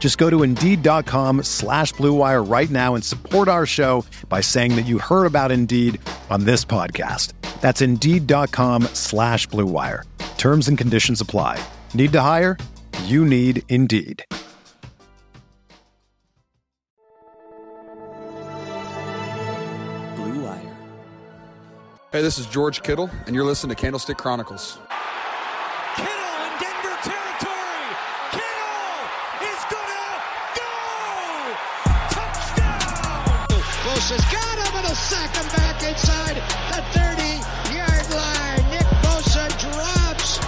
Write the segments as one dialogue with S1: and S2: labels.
S1: Just go to Indeed.com slash BlueWire right now and support our show by saying that you heard about Indeed on this podcast. That's Indeed.com slash BlueWire. Terms and conditions apply. Need to hire? You need Indeed.
S2: Blue Wire.
S3: Hey, this is George Kittle, and you're listening to Candlestick Chronicles.
S4: Him sack him back inside the 30 yard line. Nick Bosa drops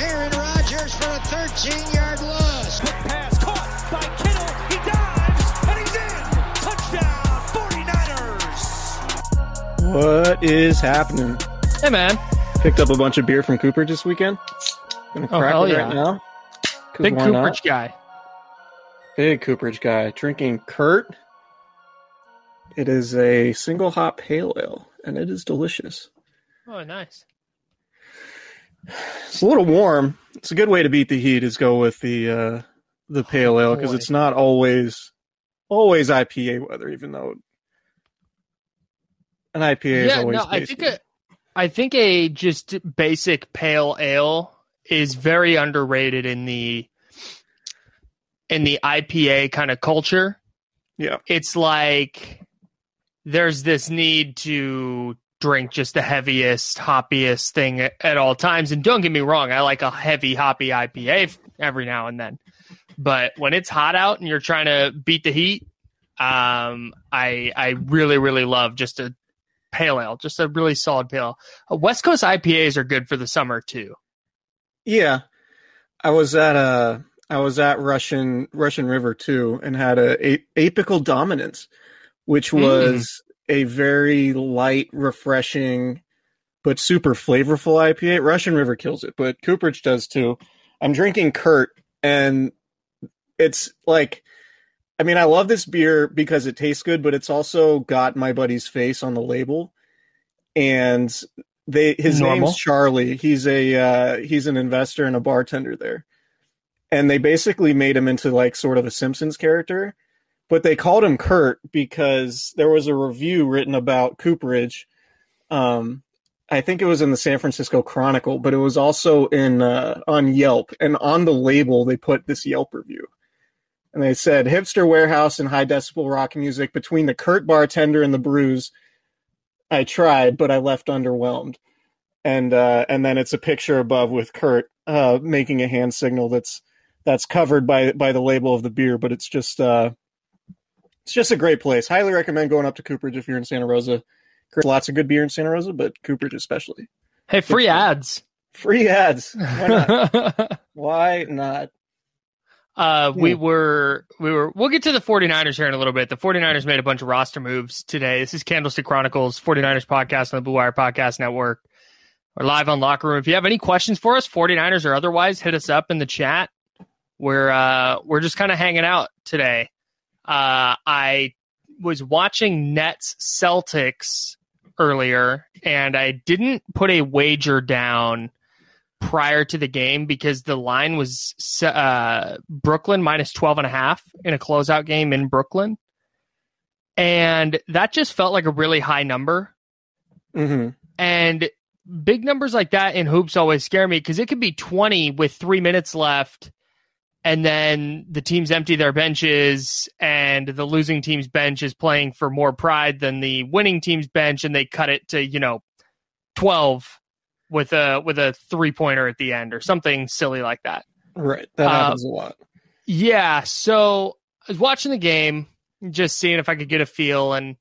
S4: Aaron Rodgers for a 13 yard loss.
S5: Quick pass caught by Kittle. He dives and he's in. Touchdown 49ers.
S6: What is happening?
S7: Hey man,
S6: Picked up a bunch of beer from Cooper this weekend. Gonna
S7: Oh,
S6: crack
S7: hell
S6: it
S7: yeah.
S6: right now. 'Cause
S7: big Cooperage
S6: not?
S7: guy.
S6: Big Cooperage guy. Drinking Kurt. It is a single hop pale ale, and it is delicious.
S7: Oh, nice.
S6: It's a little warm. It's a good way to beat the heat. Is go with the uh, the pale ale because it's not always always IPA weather, even though an IPA is
S7: yeah,
S6: always.
S7: no, I think a, I think a just basic pale ale is very underrated in the in the IPA kind of culture.
S6: Yeah.
S7: It's like there's this need to drink just the heaviest, hoppiest thing at, at all times. And don't get me wrong, I like a heavy, hoppy IPA every now and then. But when it's hot out and you're trying to beat the heat, um, I I really really love just a pale ale, just a really solid pale. West Coast IPAs are good for the summer too.
S6: Yeah, I was at uh I was at Russian Russian River too, and had a, a apical dominance, which
S7: Mm.
S6: was a very light, refreshing, but super flavorful IPA. Russian River kills it, but Cooperage does too. I'm drinking Kurt, and it's like, I mean, I love this beer because it tastes good, but it's also got my buddy's face on the label, and they his
S7: Normal.
S6: name's Charlie. He's a uh, he's an investor and a bartender there, and they basically made him into like sort of a Simpsons character, but they called him Kurt because there was a review written about Cooperage. Um, I think it was in the San Francisco Chronicle, but it was also in uh, on Yelp, and on the label they put this Yelp review. And they said hipster warehouse and high decibel rock music between the Kurt bartender and the brews. I tried, but I left underwhelmed. And uh, and then it's a picture above with Kurt uh, making a hand signal that's that's covered by by the label of the beer, but it's just uh, it's just a great place. Highly recommend going up to Cooperage if you're in Santa Rosa. There's lots of good beer in Santa Rosa, but Cooperage especially.
S7: Hey, free
S6: stuff.
S7: ads.
S6: Free ads. Why not? Why not?
S7: Uh, we were we were we'll get to the 49ers here in a little bit. The 49ers made a bunch of roster moves today. This is Candlestick Chronicles 49ers podcast on the Blue Wire Podcast Network. We're live on Locker Room. If you have any questions for us, 49ers or otherwise, hit us up in the chat. We're uh we're just kind of hanging out today. Uh I was watching Nets Celtics earlier and I didn't put a wager down prior to the game because the line was uh, Brooklyn minus 12 and a half in a closeout game in Brooklyn. And that just felt like a really high number.
S6: hmm
S7: And big numbers like that in hoops always scare me because it could be 20 with three minutes left. And then the teams empty their benches, and the losing team's bench is playing for more pride than the winning team's bench, and they cut it to, you know, 12 with a with a three pointer at the end or something silly like that.
S6: Right. That
S7: Uh,
S6: happens a lot.
S7: Yeah, so I was watching the game, just seeing if I could get a feel, and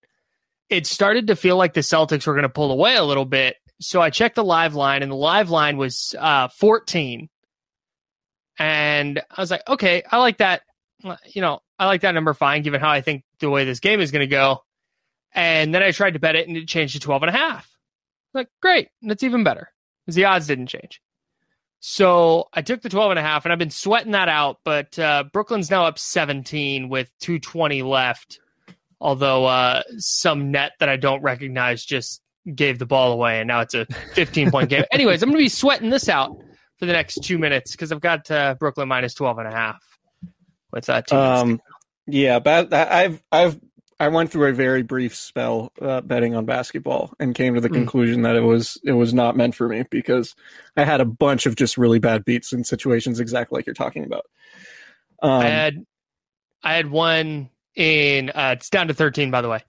S7: it started to feel like the Celtics were going to pull away a little bit. So I checked the live line, and the live line was uh, 14. And I was like, okay, I like that. You know, I like that number fine, given how I think the way this game is going to go. And then I tried to bet it, and it changed to 12 and a half. Like, great, that's even better because the odds didn't change. So I took the 12 and a half and I've been sweating that out, but uh, Brooklyn's now up 17 with 220 left. Although uh, some net that I don't recognize just gave the ball away and now it's a 15 point game. Anyways, I'm going to be sweating this out for the next two minutes because I've got uh, Brooklyn minus 12 and a half with uh, two
S6: Um, yeah, but I've I've I went through a very brief spell uh, betting on basketball and came to the
S7: Mm.
S6: conclusion that it was it was not meant for me because I had a bunch of just really bad beats in situations exactly like you're talking about. Um,
S7: I had I had one in uh, it's down to 13 by the way.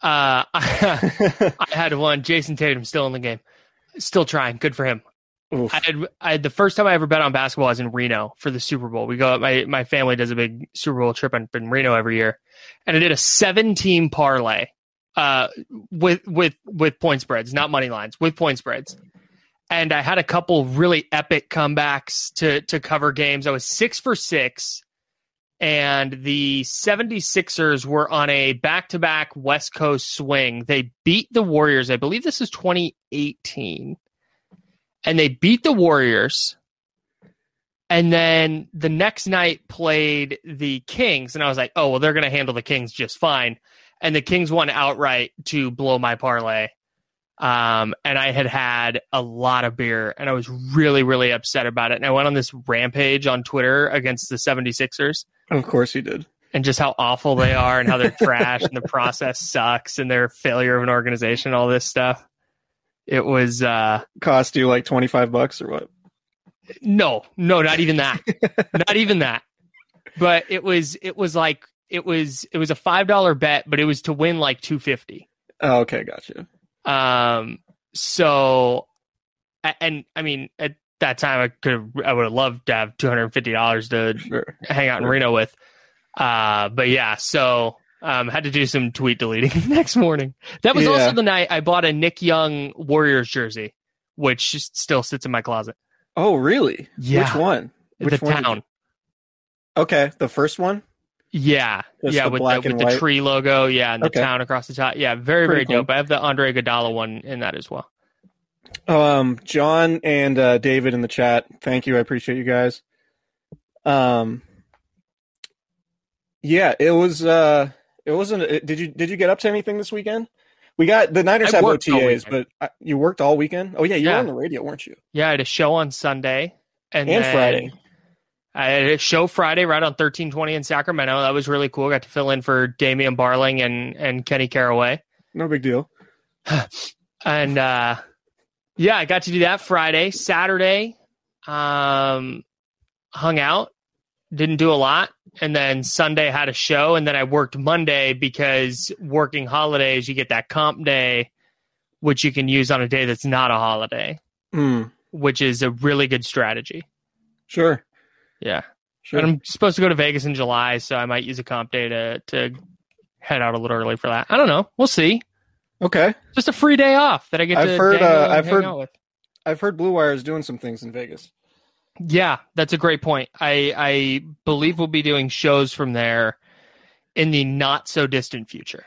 S7: Uh, I had one Jayson Tatum still in the game. Still trying. Good for him. I had, I had the first time I ever bet on basketball was in Reno for the Super Bowl. We go my my family does a big Super Bowl trip in, in Reno every year, and I did a seven team parlay uh, with with with point spreads, not money lines, with point spreads. And I had a couple really epic comebacks to to cover games. I was six for six, and the 76ers were on a back to back West Coast swing. They beat the Warriors. I believe this is 2018 and they beat the Warriors. And then the next night played the Kings, and I was like, oh, well, they're going to handle the Kings just fine. And the Kings won outright to blow my parlay. Um, and I had had a lot of beer, and I was really, really upset about it. And I went on this rampage on Twitter against the 76ers
S6: of course you did.
S7: and just how awful they are and how they're trash and the process sucks and they're a failure of an organization, all this stuff. It was, uh,
S6: Cost you like twenty five bucks or what?
S7: No, no, not even that. not even that. But it was it was like it was it was a five dollar bet, but it was to win like two fifty.
S6: Oh, okay, gotcha.
S7: Um so and I mean at that time I could have I would have loved to have two hundred and fifty dollars to
S6: Sure.
S7: hang out in Reno with. Uh but yeah, so um had to do some tweet deleting the next morning. That was
S6: Yeah.
S7: also the night I bought a Nick Young Warriors jersey, which still sits in my closet.
S6: Oh, really?
S7: Yeah.
S6: Which one? Which
S7: the
S6: one
S7: town.
S6: you- Okay, the first one.
S7: Yeah,
S6: Just
S7: yeah,
S6: the
S7: with the, with the tree logo, yeah, and the
S6: Okay.
S7: town across the top. Yeah, very
S6: Pretty
S7: very
S6: cool.
S7: dope. I have the Andre Iguodala one in that as well.
S6: Um, John and uh, David in the chat. Thank you. I appreciate you guys. Um, yeah, it was. Uh, it wasn't. It, did you did you get up to anything this weekend? We got the Niners
S7: I
S6: have OTAs, but
S7: weekend.
S6: uh, you worked all weekend. Oh yeah, you
S7: Yeah.
S6: were on the radio, weren't you?
S7: Yeah, I had a show on Sunday and,
S6: And Friday.
S7: I had a show Friday right on thirteen twenty in Sacramento. That was really cool. Got to fill in for Damian Barling and and Kenny Caraway.
S6: No big deal.
S7: and uh yeah i got to do that friday saturday um hung out didn't do a lot and then sunday had a show and then i worked monday because working holidays you get that comp day which you can use on a day that's not a holiday
S6: Hmm.
S7: which is a really good strategy
S6: Sure.
S7: yeah
S6: Sure.
S7: and i'm supposed to go to vegas in july so i might use a comp day to to head out a little early for that i don't know we'll see
S6: okay.
S7: just a free day off that i get
S6: I've
S7: to
S6: heard, uh, I've
S7: hang
S6: heard-
S7: out with
S6: I've heard Blue Wire is doing some things in Vegas.
S7: Yeah, that's a great point. I I believe we'll be doing shows from there in the not so distant future.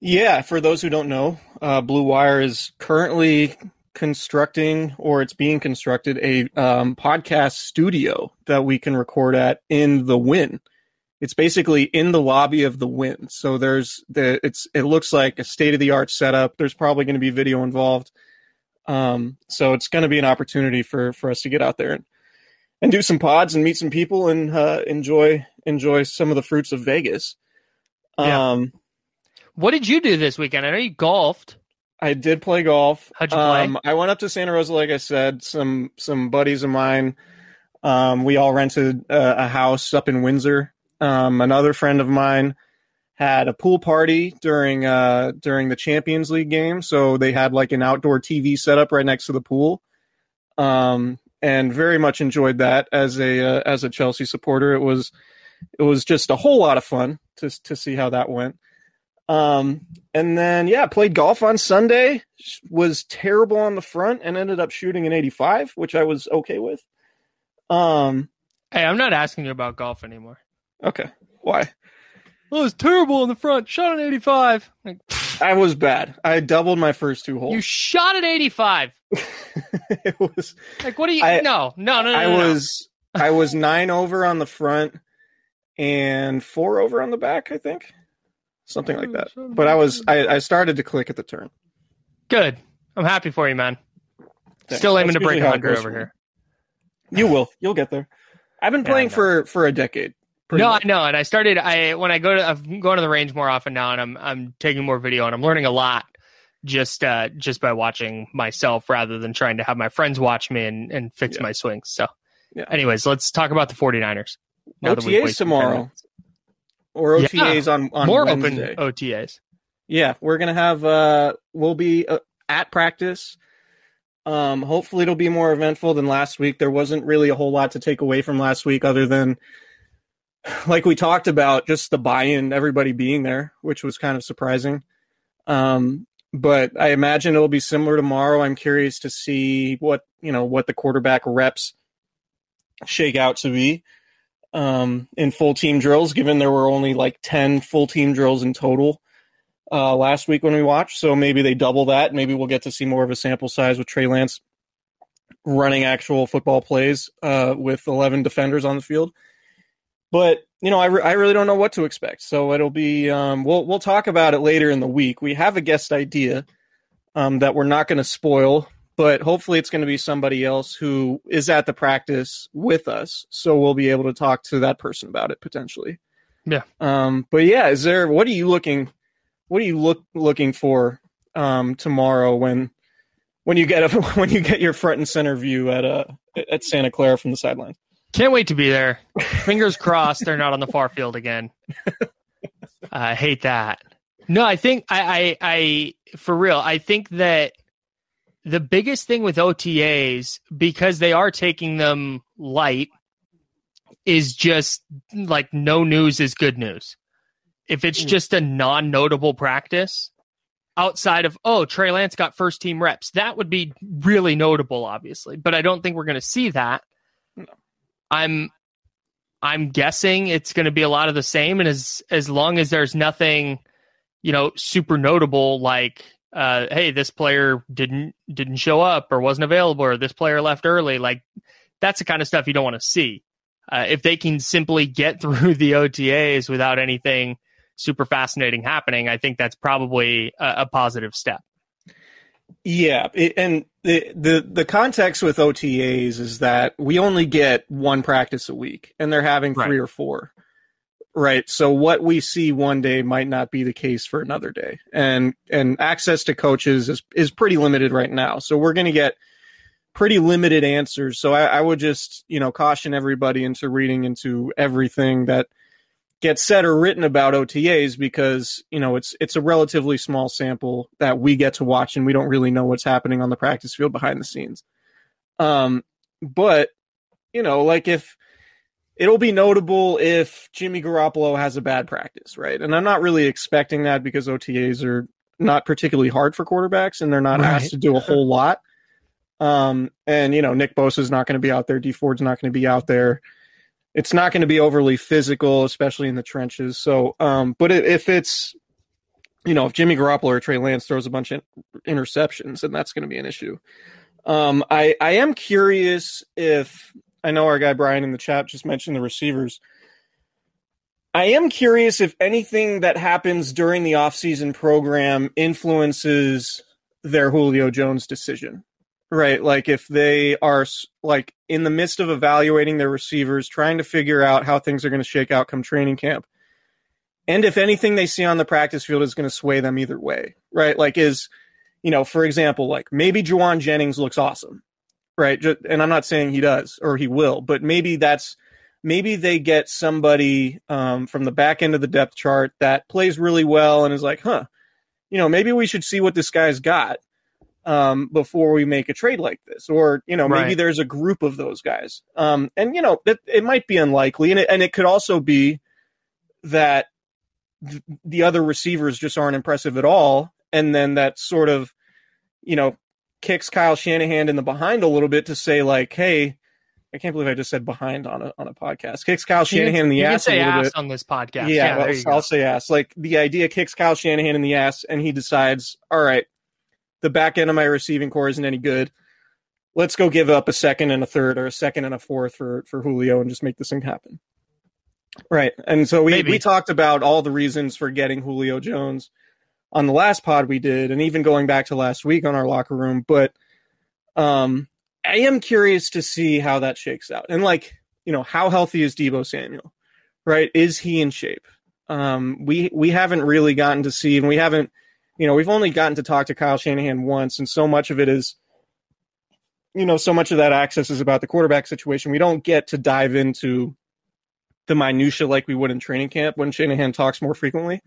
S6: Yeah, for those who don't know, uh, Blue Wire is currently constructing, or it's being constructed, a um, podcast studio that we can record at in the Wynn. It's basically in the lobby of the Wynn. So there's the it's it looks like a state of the art setup. There's probably going to be video involved. Um, so it's going to be an opportunity for for us to get out there and, and do some pods and meet some people and uh, enjoy enjoy some of the fruits of Vegas.
S7: Yeah.
S6: Um,
S7: What did you do this weekend? I know you golfed.
S6: I did play golf.
S7: How'd you play?
S6: Um, I went up to Santa Rosa, like I said. Some some buddies of mine. Um, we all rented uh, a house up in Windsor. Um, another friend of mine had a pool party during uh, during the Champions League game. So they had like an outdoor TV set up right next to the pool, um, and very much enjoyed that as a uh, as a Chelsea supporter. It was it was just a whole lot of fun to to see how that went. Um, and then yeah, played golf on Sunday. Was terrible on the front and ended up shooting an 85, which I was okay with. Um,
S7: Hey, I'm not asking you about golf anymore.
S6: okay, why?
S7: Oh, it was terrible on the front. Shot an 85. Like,
S6: I was bad. I doubled my first two holes.
S7: you shot at 85.
S6: it was
S7: Like, what do you?
S6: I-
S7: no, no, no, no.
S6: I
S7: no, no.
S6: was I was nine over on the front and four over on the back, I think. Something like that. But I was I, I started to click at the turn.
S7: good. I'm happy for you, man.
S6: Thanks.
S7: Still aiming
S6: That's
S7: to break
S6: usually how
S7: 100 over here.
S6: You will. You'll get there. I've been
S7: Yeah,
S6: playing for for a decade. Pretty
S7: No,
S6: much.
S7: I know, and I started. I when I go to I'm going to the range more often now, and I'm I'm taking more video, and I'm learning a lot just uh just by watching myself rather than trying to have my friends watch me and and fix
S6: Yeah.
S7: my swings. So,
S6: Yeah.
S7: anyways, let's talk about the 49ers. Now that
S6: OTAs
S7: wasted 10
S6: tomorrow. Or
S7: Yeah.
S6: OTAs on, on
S7: more
S6: Wednesday.
S7: open OTAs.
S6: Yeah, we're gonna have. uh We'll be uh, at practice. Um, hopefully, it'll be more eventful than last week. There wasn't really a whole lot to take away from last week, other than, like we talked about, just the buy-in, everybody being there, which was kind of surprising. Um, but I imagine it'll be similar tomorrow. I'm curious to see what you know what the quarterback reps shake out to be um, in full team drills, given there were only like ten full team drills in total uh, last week when we watched. So maybe they double that. Maybe we'll get to see more of a sample size with Trey Lance running actual football plays uh, with 11 defenders on the field. But you know, I, re- I really don't know what to expect. So it'll be um, we'll we'll talk about it later in the week. We have a guest idea um, that we're not going to spoil, but hopefully it's going to be somebody else who is at the practice with us. So we'll be able to talk to that person about it potentially.
S7: Yeah.
S6: Um, but yeah, is there? What are you looking? What are you look looking for um, tomorrow when when you get a, when you get your front and center view at uh at Santa Clara from the sideline?
S7: Can't wait to be there. Fingers crossed they're not on the far field again. I hate that. No, I think I, I, I, for real, I think that the biggest thing with OTAs, because they are taking them light, is just like no news is good news. If it's
S6: Mm.
S7: just a non notable practice outside of, oh, Trey Lance got first team reps, that would be really notable, obviously. But I don't think we're going to see that. I'm I'm guessing it's going to be a lot of the same, and as as long as there's nothing, you know, super notable like, uh, hey, this player didn't didn't show up or wasn't available, or this player left early, like that's the kind of stuff you don't want to see. Uh, if they can simply get through the OTAs without anything super fascinating happening, I think that's probably a, a positive step.
S6: Yeah, it, and the the the context with OTAs is that we only get one practice a week, and they're having three
S7: Right.
S6: or four. Right. So what we see one day might not be the case for another day, and and access to coaches is is pretty limited right now. So we're going to get pretty limited answers. So I, I would just you know caution everybody into reading into everything that gets said or written about OTAs because you know it's it's a relatively small sample that we get to watch and we don't really know what's happening on the practice field behind the scenes. Um, but you know, like if it'll be notable if Jimmy Garoppolo has a bad practice, right? And I'm not really expecting that because OTAs are not particularly hard for quarterbacks and they're not
S7: Right.
S6: asked to do a whole lot. Um, and you know, Nick Bosa is not going to be out there. Dee Ford's not going to be out there it's not going to be overly physical, especially in the trenches. So, um, but if it's, you know, if Jimmy Garoppolo or Trey Lance throws a bunch of interceptions, then that's going to be an issue. Um, I I am curious if I know our guy Brian in the chat just mentioned the receivers. I am curious if anything that happens during the offseason program influences their Julio Jones decision right like if they are like in the midst of evaluating their receivers trying to figure out how things are going to shake out come training camp and if anything they see on the practice field is going to sway them either way right? Like is you know for example like maybe Jauan Jennings looks awesome right? Ju- and I'm not saying he does or he will but maybe that's maybe they get somebody um, from the back end of the depth chart that plays really well and is like, huh, you know, maybe we should see what this guy's got um, before we make a trade like this, or you know, maybe
S7: Right.
S6: there's a group of those guys, um, and you know, it, it might be unlikely, and it, and it could also be that th- the other receivers just aren't impressive at all, and then that sort of, you know, kicks Kyle Shanahan in the behind a little bit to say like, hey. I can't believe I just said behind on a on a podcast. Kicks Kyle Shanahan in the
S7: you can
S6: ass a
S7: say ass
S6: bit.
S7: on this podcast.
S6: Yeah,
S7: Yeah,
S6: well,
S7: there you
S6: I'll
S7: go.
S6: say ass. Like the idea kicks Kyle Shanahan in the ass, and he decides, all right, the back end of my receiving corps isn't any good. Let's go give up a second and a third, or a second and a fourth for for Julio, and just make this thing happen. Right, and so we
S7: Maybe.
S6: we talked about all the reasons for getting Julio Jones on the last pod we did, and even going back to last week on our locker room, but um. I am curious to see how that shakes out. And like, you know, how healthy is Deebo Samuel? Right? Is he in shape? Um, we we haven't really gotten to see, and we haven't, you know, we've only gotten to talk to Kyle Shanahan once, and so much of it is, you know, so much of that access is about the quarterback situation. We don't get to dive into the minutia like we would in training camp when Shanahan talks more frequently.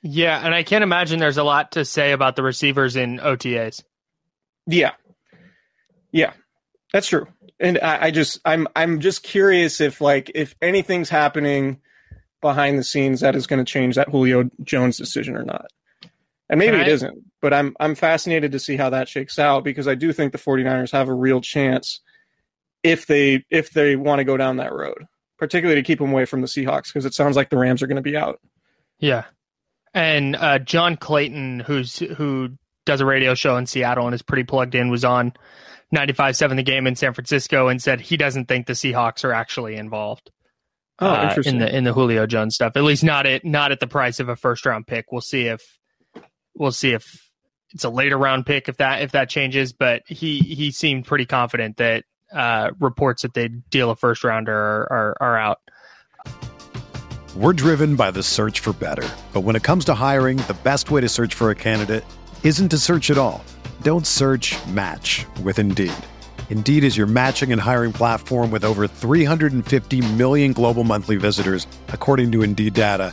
S7: Yeah, and I can't imagine there's a lot to say about the receivers in OTAs.
S6: Yeah, yeah, that's true. And I, I just, I'm, I'm just curious if like if anything's happening behind the scenes that is going to change that Julio Jones decision or not. And maybe it isn't, but I'm, I'm fascinated to see how that shakes out because I do think the 49ers have a real chance if they, if they want to go down that road, particularly to keep them away from the Seahawks because it sounds like the Rams are going to be out.
S7: Yeah, and uh, John Clayton, who's who does a radio show in Seattle and is pretty plugged in, was on 95.7 The Game in San Francisco and said he doesn't think the Seahawks are actually involved.
S6: Oh,
S7: uh,
S6: interesting.
S7: in the in the Julio Jones stuff. At least not at not at the price of a first round pick. We'll see if we'll see if it's a later round pick if that if that changes. But he he seemed pretty confident that uh, reports that they deal a first rounder are, are are out.
S1: We're driven by the search for better. But when it comes to hiring, the best way to search for a candidate isn't to search at all. Don't search match with Indeed. Indeed is your matching and hiring platform with over 350 million global monthly visitors, according to Indeed data,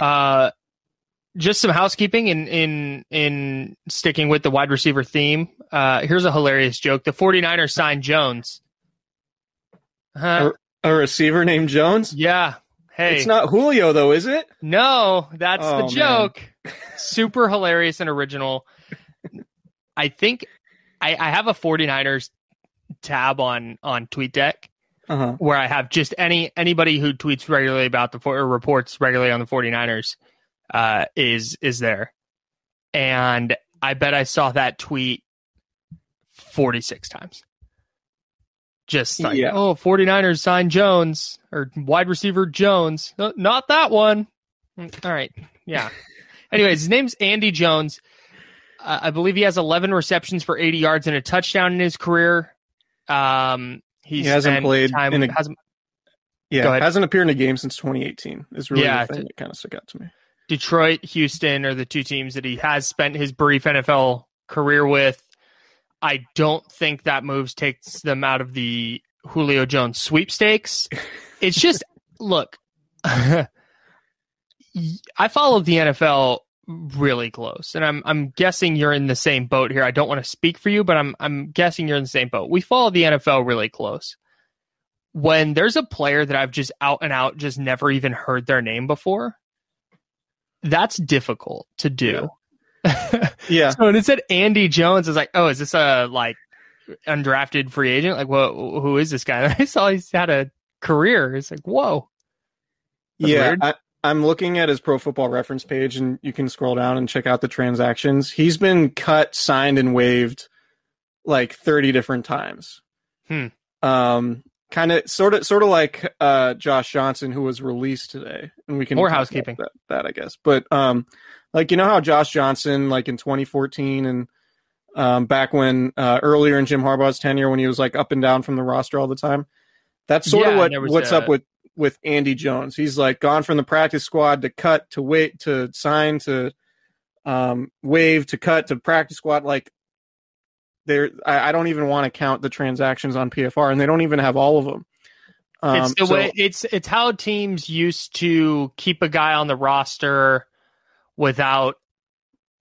S7: Uh, just some housekeeping in in in sticking with the wide receiver theme. Uh, here's a hilarious joke: the 49ers signed Jones. Huh?
S6: A receiver named Jones?
S7: Yeah. Hey.
S6: It's not Julio though, is it?
S7: No, that's
S6: Oh,
S7: the joke. Super hilarious and original. I think I, I have a 49ers tab on on TweetDeck
S6: Uh-huh.
S7: where I have just any anybody who tweets regularly about the or reports regularly on the 49ers uh, is is there. And I bet I saw that tweet 46 times. Just like,
S6: Yeah.
S7: oh, 49ers signed Jones or wide receiver Jones. No, not that one. Mm, All right. Yeah. Anyways, his name's Andy Jones. Uh, I believe he has 11 receptions for 80 yards and a touchdown in his career. Um,
S6: He hasn't played
S7: time,
S6: in a-
S7: hasn't
S6: Yeah, hasn't appeared in a game since 2018. Is really
S7: Yeah,
S6: the thing
S7: t-
S6: that kind of stuck out to me.
S7: Detroit, Houston are the two teams that he has spent his brief NFL career with. I don't think that moves takes them out of the Julio Jones sweepstakes. It's just look, I follow the NFL really close, and I'm I'm guessing you're in the same boat here. I don't want to speak for you, but I'm I'm guessing you're in the same boat. We follow the NFL really close. When there's a player that I've just out and out just never even heard their name before, that's difficult to do.
S6: Yeah.
S7: So when it said Andy Jones, I was like, oh, is this a like undrafted free agent? Like, what? Who is this guy? And I saw he's had a career. It's like, whoa. That's
S6: yeah. I, I'm looking at his Pro Football Reference page, and you can scroll down and check out the transactions. He's been cut, signed, and waived like 30 different times.
S7: Hmm.
S6: Um, kind of, sort of, sort of like uh, Josh Johnson, who was released today, and we can
S7: More housekeeping.
S6: That, that I guess, but um, like you know how Josh Johnson, like in 2014 and um, back when uh, earlier in Jim Harbaugh's tenure, when he was like up and down from the roster all the time. That's sort
S7: Yeah,
S6: of what what's
S7: a-
S6: up with with Andy Jones. He's like gone from the practice squad to cut to wait to sign to um, waive to cut to practice squad. Like there, I, I don't even want to count the transactions on PFR, and they don't even have all of them. Um,
S7: it's the
S6: so-
S7: way it's it's how teams used to keep a guy on the roster without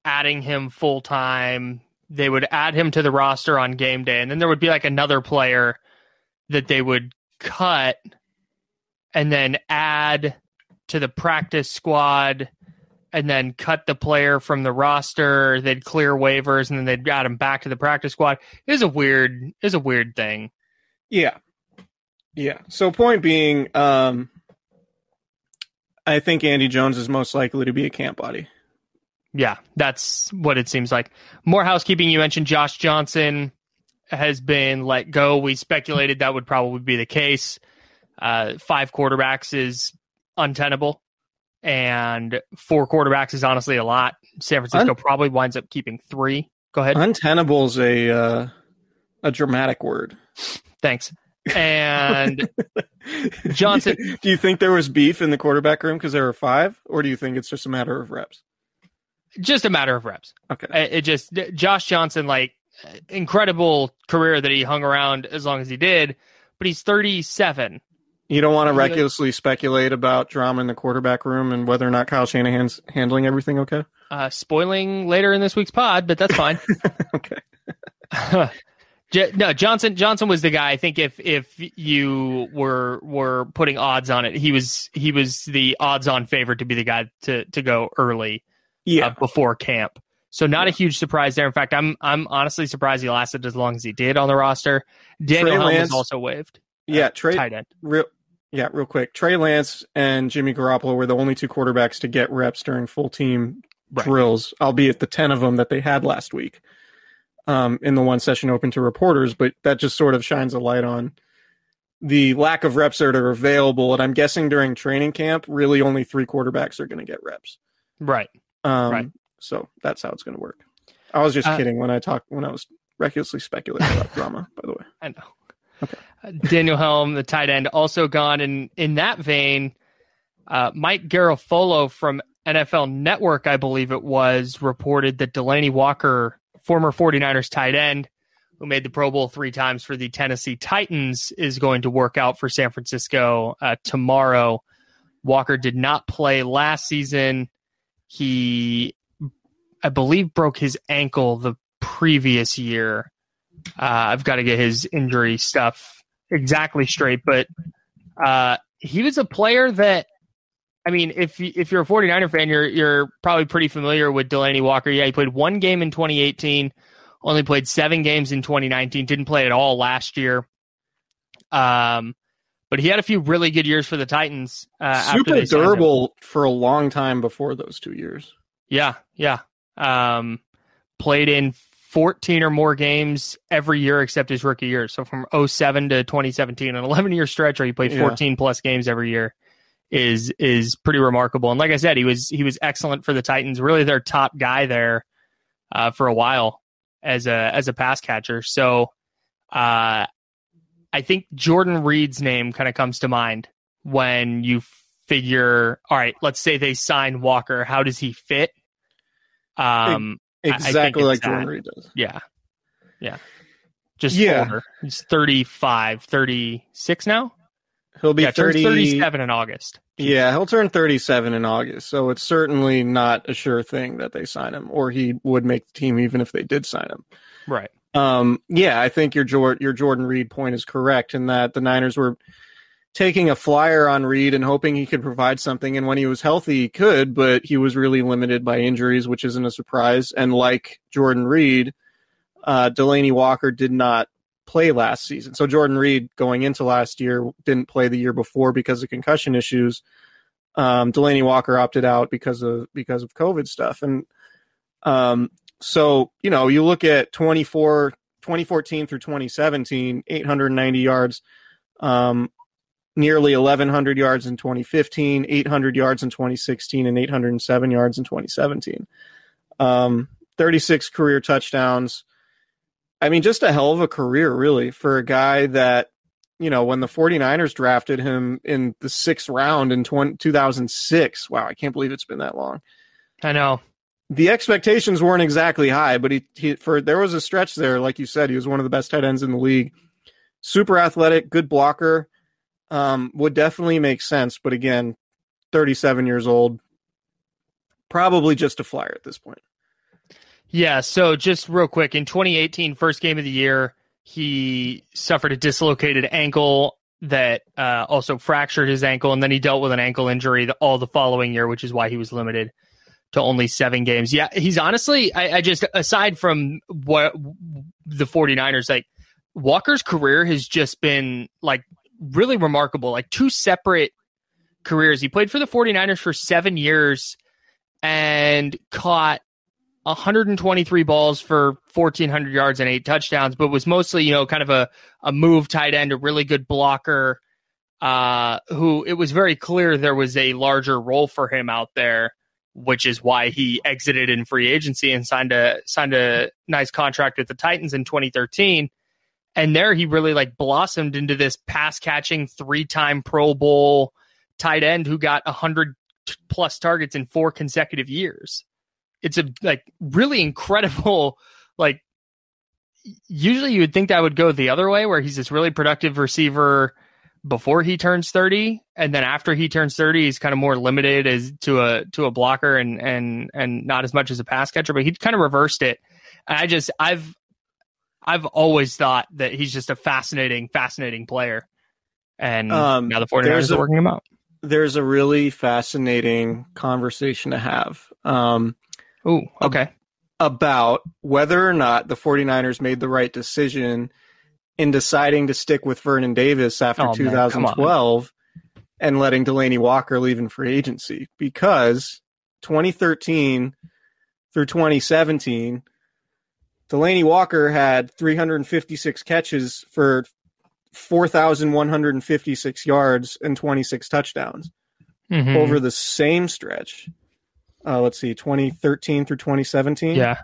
S7: adding him full time. They would add him to the roster on game day, and then there would be like another player that they would cut and then add to the practice squad and then cut the player from the roster. They'd clear waivers and then they'd add him back to the practice squad. It is a weird is a weird thing.
S6: Yeah. Yeah. So point being, um I think Andy Jones is most likely to be a camp body.
S7: Yeah, that's what it seems like. More housekeeping. You mentioned Josh Johnson has been let go. We speculated that would probably be the case. Uh, five quarterbacks is untenable, and four quarterbacks is honestly a lot. San Francisco
S6: Un-
S7: probably winds up keeping three. Go ahead.
S6: Untenable is a uh, a dramatic word.
S7: Thanks. And Johnson-
S6: do you think there was beef in the quarterback room because there were five, or do you think it's just a matter of reps?
S7: just a matter of reps.
S6: Okay.
S7: It it just Josh Johnson, like incredible career that he hung around as long as he did, but he's 37.
S6: You don't want to recklessly speculate about drama in the quarterback room and whether or not Kyle Shanahan's handling everything okay.
S7: Uh, spoiling later in this week's pod, but that's fine.
S6: okay.
S7: No, Johnson. Johnson was the guy. I think if if you were were putting odds on it, he was he was the odds on favorite to be the guy to to go early
S6: Yeah.
S7: uh, before camp. So not a huge surprise there. In fact, I'm I'm honestly surprised he lasted as long as he did on the roster. Daniel
S6: Trey
S7: Helm was also waived.
S6: yeah. Trey.
S7: Tight end.
S6: Real. Yeah. Real quick. Trey Lance and Jimmy Garoppolo were the only two quarterbacks to get reps during full team
S7: Right.
S6: drills, albeit the 10 of them that they had last week um, in the one session open to reporters. But that just sort of shines a light on the lack of reps that are available. And I'm guessing during training camp, really only three quarterbacks are going to get reps.
S7: Right.
S6: Um,
S7: Right.
S6: So that's how it's going to work. I was just
S7: Uh,
S6: kidding when I talked, when I was recklessly speculating about drama, by the way.
S7: I know.
S6: Okay.
S7: Daniel Helm, the tight end, also gone. And in that vein, uh, Mike Garafolo from NFL Network, I believe it was, reported that Delanie Walker, former 49ers tight end, who made the Pro Bowl three times for the Tennessee Titans, is going to work out for San Francisco uh, tomorrow. Walker did not play last season. He, I believe, broke his ankle the previous year. Uh, I've got to get his injury stuff exactly straight, but uh, he was a player that, I mean, if if you're a 49er fan, you're you're probably pretty familiar with Delanie Walker. Yeah, he played one game in 2018, only played seven games in 2019, didn't play at all last year. Um, but he had a few really good years for the Titans. Uh,
S6: Super durable for a long time before those two years.
S7: Yeah, yeah. Um, played in 14 or more games every year except his rookie year. So from 07 to 2017, an 11 year stretch where he played
S6: Yeah.
S7: 14 plus games every year is is pretty remarkable. And like I said, he was he was excellent for the Titans, really their top guy there uh, for a while as a as a pass catcher. So uh, I think Jordan Reed's name kind of comes to mind when you figure, all right, let's say they sign Walker. How does he fit? Um, I- I think
S6: Exactly like. Jordan Reed does.
S7: yeah. Yeah. Just
S6: Yeah.
S7: older. He's 35, 36 now?
S6: He'll be
S7: yeah,
S6: 30,
S7: 37 in August.
S6: Yeah, he'll turn 37 in August. So it's certainly not a sure thing that they sign him, or he would make the team even if they did sign him.
S7: Right.
S6: Um, yeah, I think your your Jordan Reed point is correct in that the Niners were taking a flyer on Reed and hoping he could provide something. And when he was healthy, he could, but he was really limited by injuries, which isn't a surprise. And like Jordan Reed, uh, Delanie Walker did not play last season. So Jordan Reed going into last year didn't play the year before because of concussion issues. Um, Delanie Walker opted out because of because of COVID stuff. And um, so, you know, you look at 24, 2014 through 2017, 890 yards, um, nearly 1,100 yards in 2015, 800 yards in 2016, and 807 yards in 2017. Um, 36 career touchdowns. I mean, just a hell of a career, really, for a guy that, you know, when the 49ers drafted him in the sixth round in 20, 2006. Wow, I can't believe it's been that long.
S7: I know.
S6: The expectations weren't exactly high, but he, he for there was a stretch there, like you said, he was one of the best tight ends in the league. Super athletic, good blocker, um, would definitely make sense. But again, 37 years old, probably just a flyer at this point.
S7: Yeah, so just real quick, in 2018, first game of the year, he suffered a dislocated ankle that uh, also fractured his ankle, and then he dealt with an ankle injury all the following year, which is why he was limited to only seven games. Yeah, he's honestly, I, I just, aside from what the 49ers, like, Walker's career has just been like really remarkable, like two separate careers. He played for the 49ers for seven years and caught 123 balls for 1,400 yards and eight touchdowns, but was mostly, you know, kind of a, a move tight end, a really good blocker, uh, who it was very clear there was a larger role for him out there, which is why he exited in free agency and signed a signed a nice contract with the Titans in 2013. And there he really like blossomed into this pass catching three time Pro Bowl tight end who got 100 plus targets in four consecutive years. It's a like really incredible like usually you would think that would go the other way where he's this really productive receiver before he turns 30 and then after he turns 30 he's kind of more limited as to a to a blocker and and and not as much as a pass catcher but he kind of reversed it. I just i've i've always thought that he's just a fascinating fascinating player. And um, now the 49ers are working him out.
S6: there's a really fascinating conversation to have um,
S7: Oh, okay.
S6: About whether or not the 49ers made the right decision in deciding to stick with Vernon Davis after oh, 2012 and letting Delanie Walker leave in free agency. Because 2013 through 2017, Delanie Walker had 356 catches for 4,156 yards and 26 touchdowns mm-hmm. over the same stretch uh, let's see, 2013 through 2017.
S7: Yeah.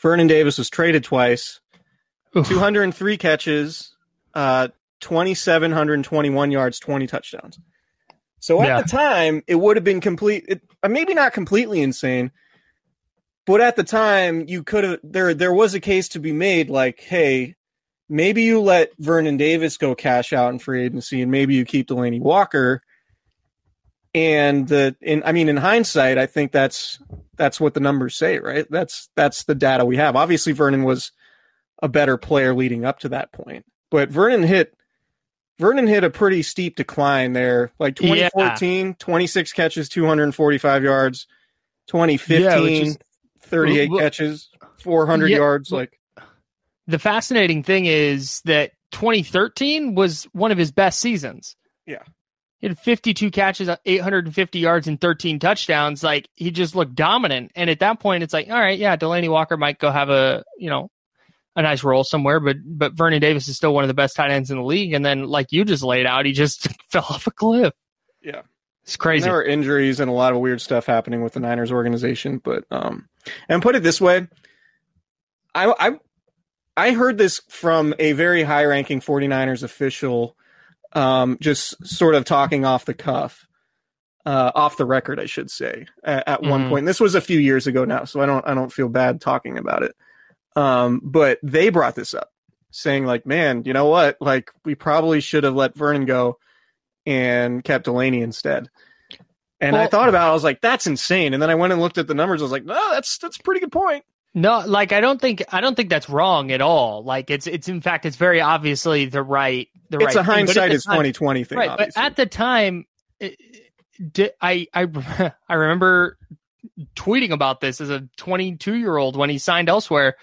S6: Vernon Davis was traded twice. Oof. 203 catches, uh, 2,721 yards, 20 touchdowns. So at yeah. the time, it would have been complete, it, uh, maybe not completely insane, but at the time, you could have there. There was a case to be made, like, hey, maybe you let Vernon Davis go cash out in free agency, and maybe you keep Delanie Walker and the in I mean in hindsight, I think that's that's what the numbers say, right? That's that's the data we have. Obviously, Vernon was a better player leading up to that point, but Vernon hit Vernon hit a pretty steep decline there. Like 2014, yeah. 26 catches, 245 yards. 2015, yeah, 38 well, catches, 400 yeah, yards. Like
S7: the fascinating thing is that 2013 was one of his best seasons.
S6: Yeah.
S7: He had 52 catches, 850 yards, and 13 touchdowns. Like he just looked dominant. And at that point, it's like, all right, yeah, Delanie Walker might go have a you know a nice role somewhere, but but Vernon Davis is still one of the best tight ends in the league. And then, like you just laid out, he just fell off a cliff.
S6: Yeah,
S7: it's crazy.
S6: And there were injuries and a lot of weird stuff happening with the Niners organization. But um, and put it this way, I I I heard this from a very high ranking 49ers official um, just sort of talking off the cuff, uh, off the record, I should say, at, at mm-hmm. one point. This was a few years ago now, so I don't I don't feel bad talking about it. Um, but they brought this up, saying like, "Man, you know what? Like, we probably should have let Vernon go and kept Delanie instead." And well, I thought about, it, I was like, "That's insane." And then I went and looked at the numbers. I was like, "No, that's that's a pretty good point."
S7: No, like I don't think I don't think that's wrong at all. Like it's it's in fact it's very obviously the right the
S6: It's
S7: right.
S6: a.
S7: But at
S6: hindsight is twenty twenty thing,
S7: right?
S6: obviously.
S7: But at the time, it, di- I I I remember tweeting about this as a 22 year old when he signed elsewhere.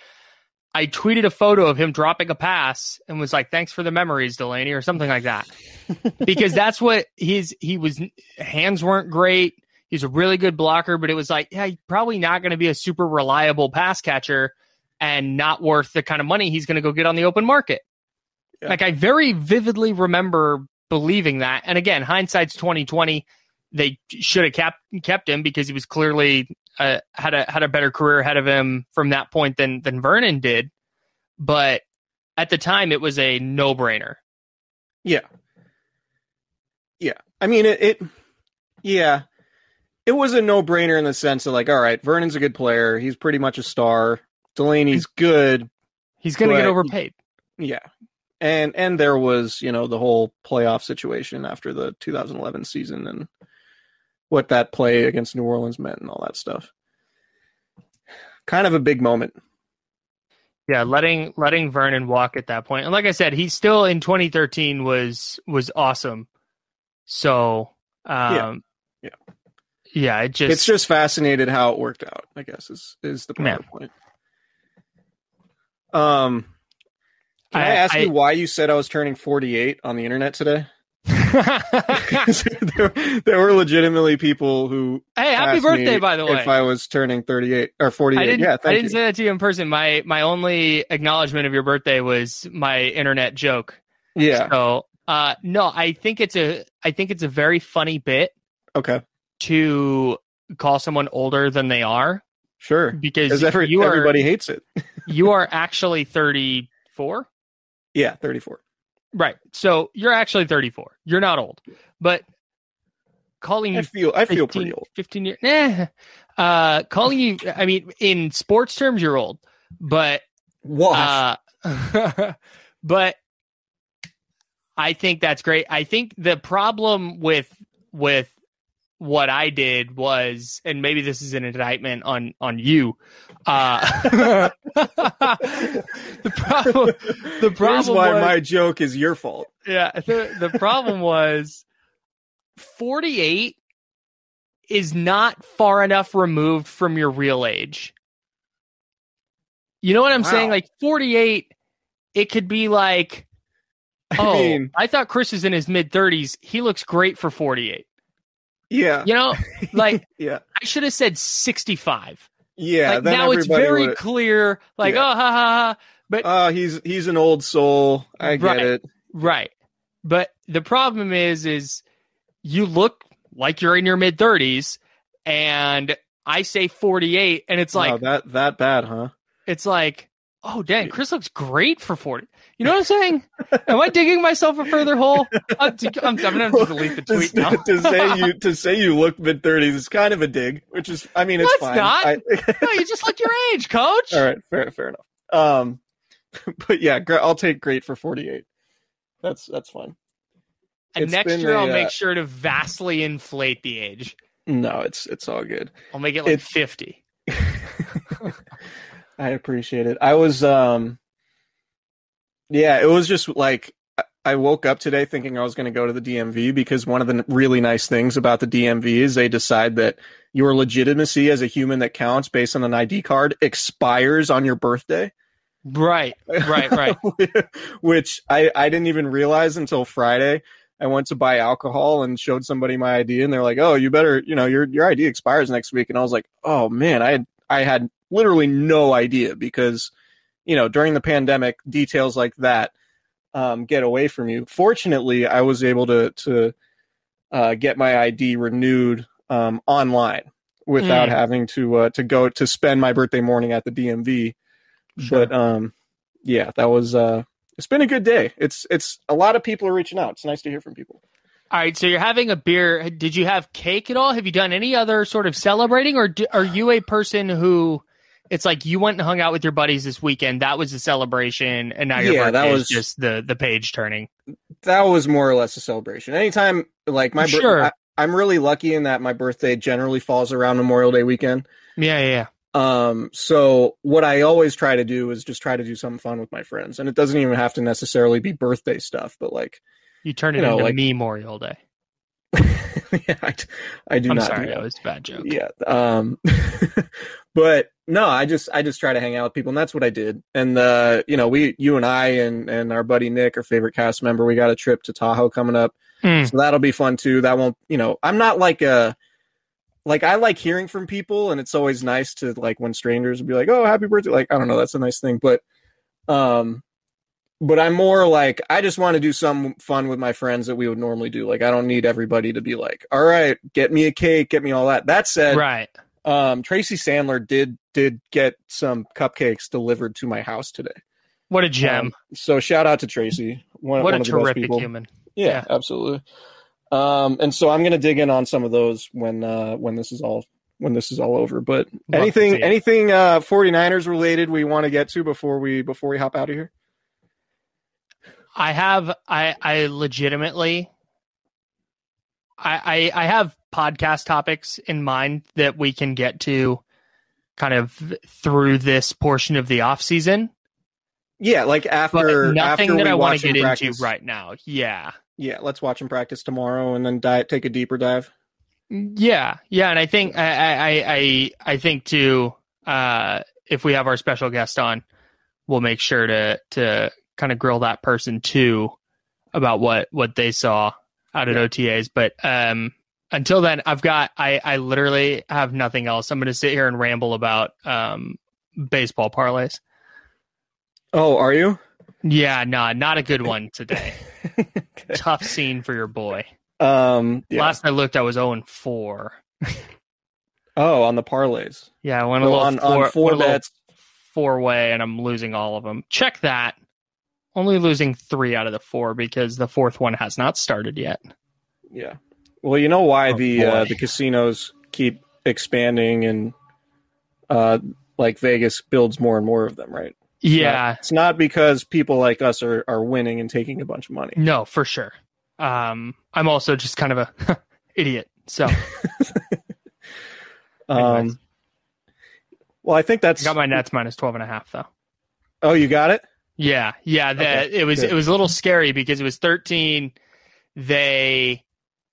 S7: I tweeted a photo of him dropping a pass and was like, "Thanks for the memories, Delanie," or something like that, because that's what his he was. Hands weren't great. He's a really good blocker, but it was like, yeah, he's probably not going to be a super reliable pass catcher and not worth the kind of money he's going to go get on the open market.
S6: Yeah.
S7: Like I very vividly remember believing that. And again, hindsight's twenty twenty. They should have kept kept him because he was clearly uh, had a had a better career ahead of him from that point than than Vernon did. But at the time, it was a no brainer.
S6: Yeah. Yeah. I mean, it, it, yeah, it was a no brainer in the sense of like, all right, Vernon's a good player. He's pretty much a star. Delanie's good.
S7: He's going to get overpaid.
S6: Yeah. And, and there was, you know, the whole playoff situation after the 2011 season and what that play against New Orleans meant and all that stuff. Kind of a big moment.
S7: Yeah, letting letting Vernon walk at that point, and like I said, he still in 2013 was was awesome. So, um,
S6: Yeah.
S7: yeah, it just
S6: it's just fascinated how it worked out, I guess, is, is the point. Um, can I,
S7: I-
S6: ask
S7: I-
S6: you why you said I was turning 48 on the internet today? There, there were legitimately people who
S7: hey, happy birthday, by the way.
S6: If I was turning 38 or 48.
S7: I didn't.
S6: yeah,
S7: I didn't
S6: you.
S7: say that to you in person. My my only acknowledgement of your birthday was my internet joke.
S6: yeah.
S7: So, uh, no, I think it's a I think it's a very funny bit
S6: Okay.
S7: to call someone older than they are
S6: Sure.
S7: because
S6: every,
S7: you are
S6: everybody hates it.
S7: you are actually 34.
S6: Yeah, 34.
S7: Right. So you're actually 34. You're not old, but calling you
S6: I
S7: you
S6: feel I feel
S7: 15,
S6: pretty old.
S7: 15 years. Nah. Uh, calling you. I mean, in sports terms, you're old, but
S6: what?
S7: uh, but I think that's great. I think the problem with with what I did was, and maybe this is an indictment on on you. Uh, the problem, the
S6: Here's
S7: problem
S6: why
S7: was,
S6: my joke is your fault.
S7: yeah, the, the problem was 48 is not far enough removed from your real age. You know what I'm
S6: Wow.
S7: saying? Like 48, it could be like, oh, I,
S6: mean-
S7: thought Chris is in his mid 30s. He looks great for 48.
S6: Yeah.
S7: You know, like
S6: Yeah.
S7: I should have said 65.
S6: Yeah.
S7: like now it's very
S6: would've-
S7: clear. Like,
S6: Yeah.
S7: oh, ha, ha, ha. But
S6: Oh, he's he's an old soul. I get
S7: Right.
S6: it.
S7: Right. But the problem is is you look like you're in your mid 30s and I say 48 and it's oh, like
S6: wow, that that bad, huh?
S7: it's like oh dang Chris looks great for 40. You know what I'm saying? Am I digging myself a further hole? I'm, I'm, I'm going to delete the
S6: to,
S7: tweet now.
S6: to say you to say you look mid thirties is kind of a dig, which is I mean it's
S7: No,
S6: fine.
S7: not.
S6: I-
S7: no, you just look your age, coach.
S6: all right, fair fair enough. Um, but yeah, I'll take great for forty eight. That's that's fine.
S7: and
S6: it's
S7: next year
S6: a,
S7: I'll
S6: uh,
S7: make sure to vastly inflate the age.
S6: No, it's it's all good.
S7: I'll make it like
S6: It's-
S7: 50.
S6: I appreciate it. I was um yeah, it was just like I- woke up today thinking I was going to go to the DMV because one of the really nice things about the DMV is they decide that your legitimacy as a human that counts based on an ID card expires on your birthday.
S7: Right. Right, right.
S6: Which I I didn't even realize until Friday. I went to buy alcohol and showed somebody my ID and they're like, "Oh, you better, you know, your your ID expires next week." And I was like, "Oh man, I had I had literally no idea because you know, during the pandemic, details like that um, get away from you. Fortunately, I was able to to uh, get my ID renewed um, online without
S7: Mm.
S6: having to uh, to go to spend my birthday morning at the DMV. But um, yeah, that was uh, it's been a good day. It's it's a lot of people are reaching out. It's nice to hear from people.
S7: All right, so you're having a beer. Did you have cake at all? Have you done any other sort of celebrating, or do, are you a person who it's like you went and hung out with your buddies this weekend? That was the celebration, and now your
S6: Yeah, that was-
S7: just the the page turning.
S6: That was more or less a celebration. Anytime like my
S7: Sure.
S6: I, I'm really lucky in that my birthday generally falls around Memorial Day weekend.
S7: Yeah, yeah, yeah.
S6: Um, so what I always try to do is just try to do something fun with my friends, and it doesn't even have to necessarily be birthday stuff, but like,
S7: You turn it
S6: You know,
S7: into
S6: like-
S7: Memorial Day.
S6: yeah, I, I do
S7: I'm
S6: not.
S7: sorry,
S6: do
S7: that
S6: that.
S7: was a bad joke.
S6: Yeah. Um, but no, I just I just try to hang out with people, and that's what I did. And uh, you know, we, you and I, and and our buddy Nick, our favorite cast member, we got a trip to Tahoe coming up.
S7: Mm.
S6: So that'll be fun too. That won't, you know, I'm not like a, like I like hearing from people, and it's always nice to like when strangers be like, "Oh, happy birthday!" Like I don't know, that's a nice thing, but, um, but I'm more like I just want to do some fun with my friends that we would normally do. Like I don't need everybody to be like, "All right, get me a cake, get me all that." That said,
S7: Right.
S6: Um, Tracy Sandler did did get some cupcakes delivered to my house today.
S7: What a gem.
S6: Um, so shout out to Tracy. One,
S7: what
S6: one
S7: a
S6: of the best
S7: terrific human.
S6: Yeah,
S7: Yeah.
S6: absolutely. Um, and so I'm gonna dig in on some of those when uh, when this is all when this is all over. But
S7: Love
S6: anything anything uh 49ers related we want to get to before we before we hop out of here?
S7: I have I I legitimately I, I I have podcast topics in mind that we can get to kind of through this portion of the off season.
S6: Yeah, like
S7: But
S6: after
S7: nothing
S6: after
S7: that
S6: we
S7: I want to get
S6: practice.
S7: into right now. Yeah.
S6: Yeah, let's watch him practice tomorrow and then dive, take a deeper dive.
S7: Yeah, yeah, and I think I I I I, I think too. Uh, if we have our special guest on, we'll make sure to to kind of grill that person too about what what they saw out at OTAs. But um, until then, I've got I I literally have nothing else. I'm going to sit here and ramble about um baseball parlays.
S6: Oh, are you?
S7: Yeah, nah, not a good one today.
S6: Okay.
S7: Tough scene for your boy.
S6: Um, yeah.
S7: Last I looked, I was 0 and 4.
S6: oh, on the parlays.
S7: Yeah, I went a little
S6: on,
S7: four,
S6: on four
S7: went a little
S6: bets.
S7: four way and I'm losing all of them. Check that. Only losing three out of the four because the fourth one has not started yet.
S6: Yeah. Well, you know why
S7: Oh,
S6: the uh, the casinos keep expanding and uh, like Vegas builds more and more of them, right? It's
S7: Yeah,
S6: not- it's not because people like us are are winning and taking a bunch of money.
S7: no, for sure. Um, I'm also just kind of a idiot. So
S6: Um, well, I think
S7: I
S6: that's
S7: got my Nets minus 12 and a half though.
S6: Oh, you got it.
S7: Yeah, yeah. The,
S6: Okay,
S7: it was
S6: good.
S7: it was a little scary because it was 13. They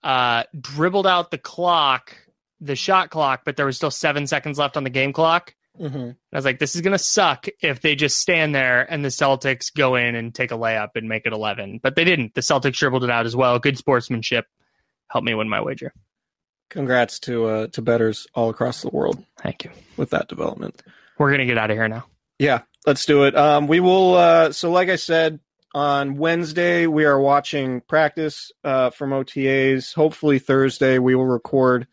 S7: uh, dribbled out the clock, the shot clock, but there was still seven seconds left on the game clock.
S6: Mm-hmm.
S7: I was like, this is gonna suck if they just stand there and the Celtics go in and take a layup and make it 11. But they didn't. The Celtics dribbled it out as well. Good sportsmanship. Helped me win my wager.
S6: Congrats to uh, to betters all across the world
S7: Thank you.
S6: with that development.
S7: We're gonna get out of here now.
S6: Yeah, let's do it. Um, we will. Uh, so, like I said, on Wednesday we are watching practice uh, from OTAs. Hopefully, Thursday we will record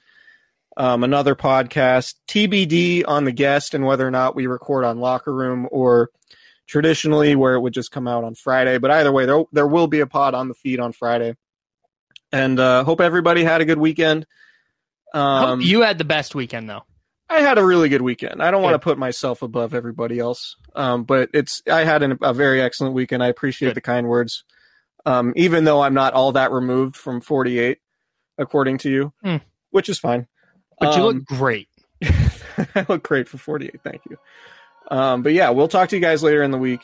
S6: um, another podcast. TBD on the guest and whether or not we record on Locker Room or traditionally where it would just come out on Friday. But either way, there there will be a pod on the feed on Friday. And uh, hope everybody had a good weekend. Um,
S7: Hope you had the best weekend though.
S6: I had a really good weekend. I don't want to put myself above everybody else, um, but it's I had an, a very excellent weekend. I appreciate
S7: Good.
S6: the kind words, um, even though I'm not all that removed from 48, according to you,
S7: Hmm.
S6: which is fine.
S7: But you
S6: Um,
S7: look great.
S6: I look great for 48. Thank you. Um, but yeah, we'll talk to you guys later in the week,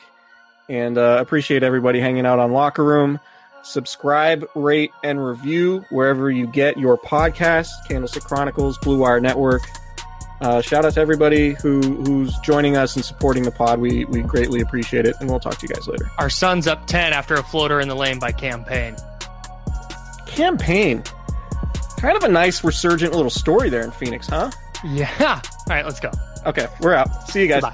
S6: and uh, appreciate everybody hanging out on Locker Room. Subscribe, rate, and review wherever you get your podcasts. Candlestick Chronicles, Blue Wire Network. Uh, shout out to everybody who who's joining us and supporting the pod. We we greatly appreciate it, and we'll talk to you guys later.
S7: Our Suns up 10 after a floater in the lane by Cam Payne.
S6: Campaign, kind of a nice resurgent little story there in Phoenix, huh?
S7: Yeah. All right, let's go.
S6: Okay, we're out. See you guys.
S7: Bye.